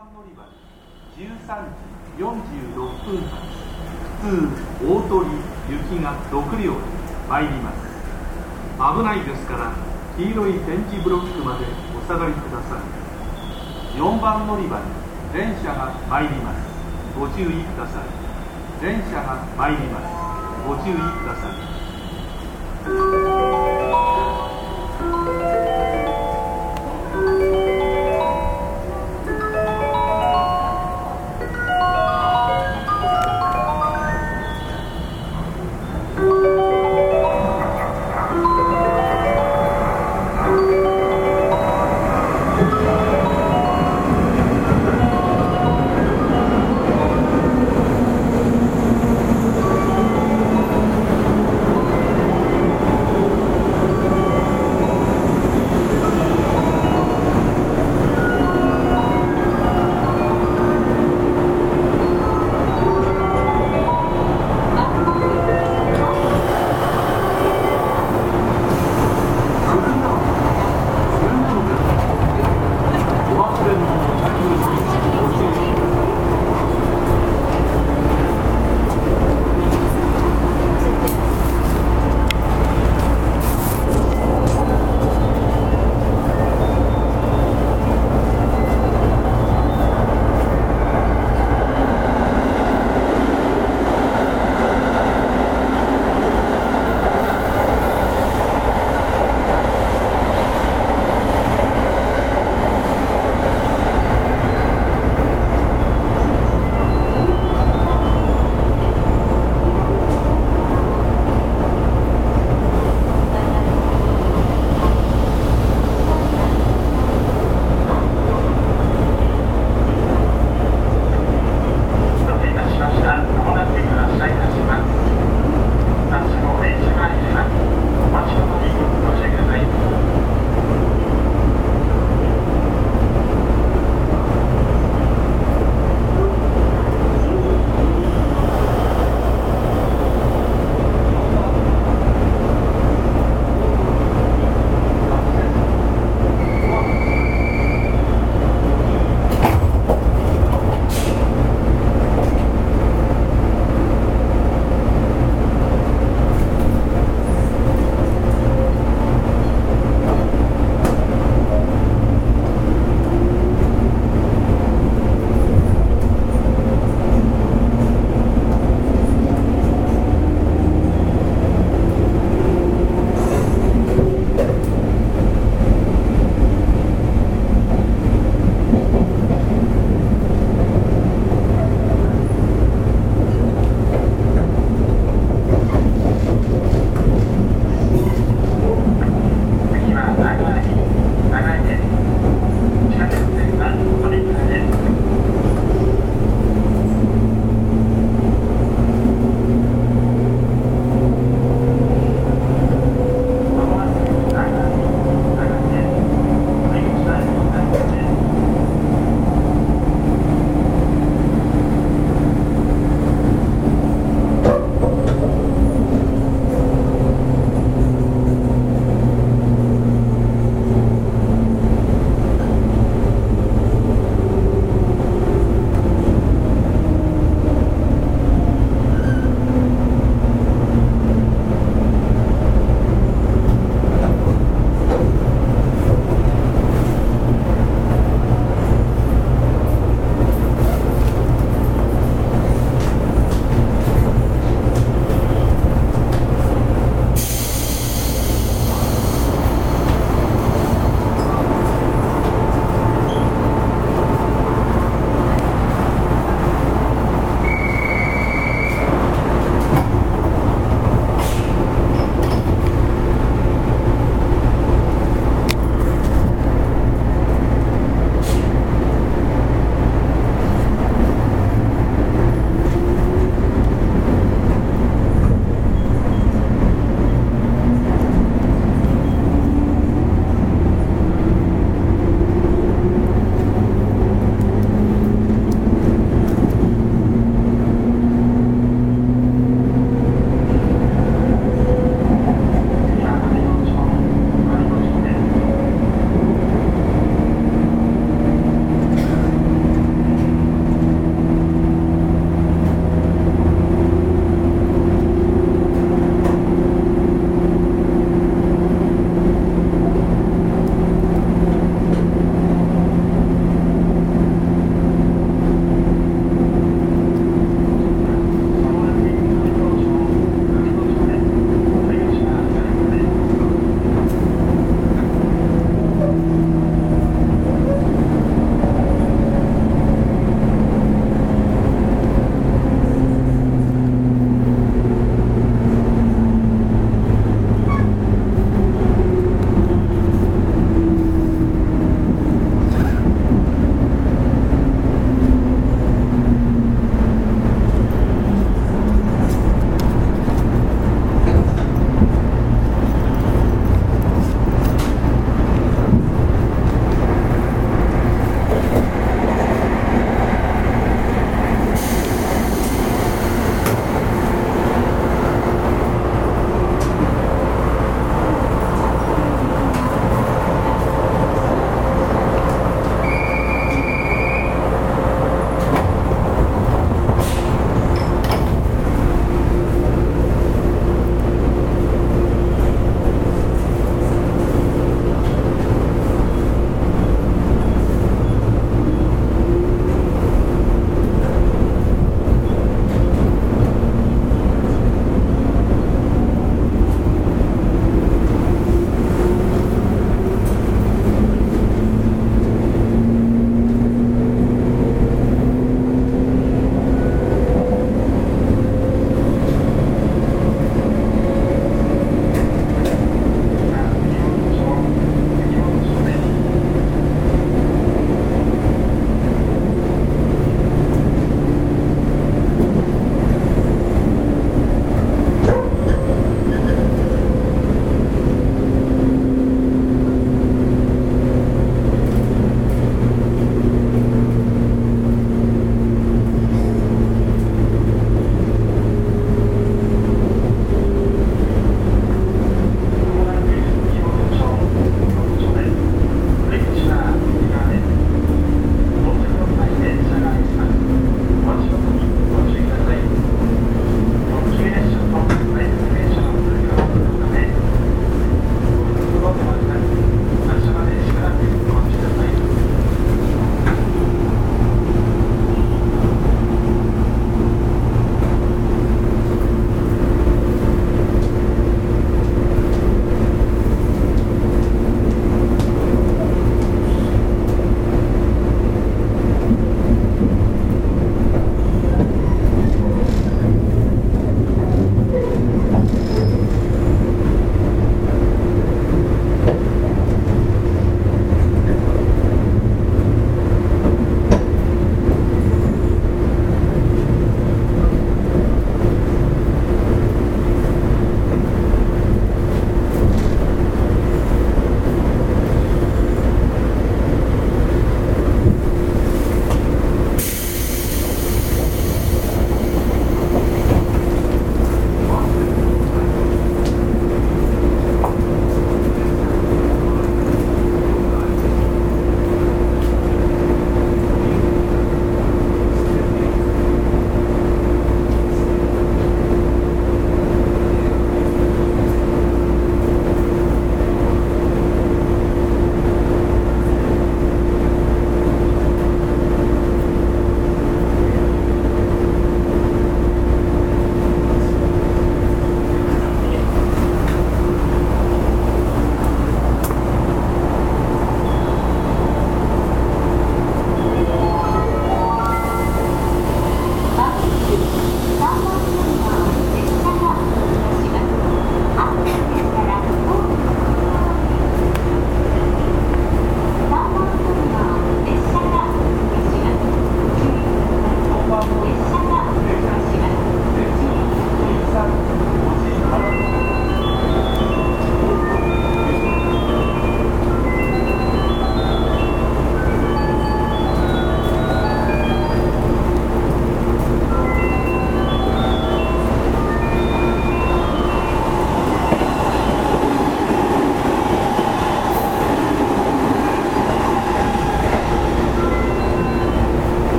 番乗り場に13時46分発普通大鳥行きが6両で参ります。危ないですから黄色い点字ブロックまでお下がりください。4番乗り場に電車が参ります。ご注意ください。電車が参ります。ご注意ください。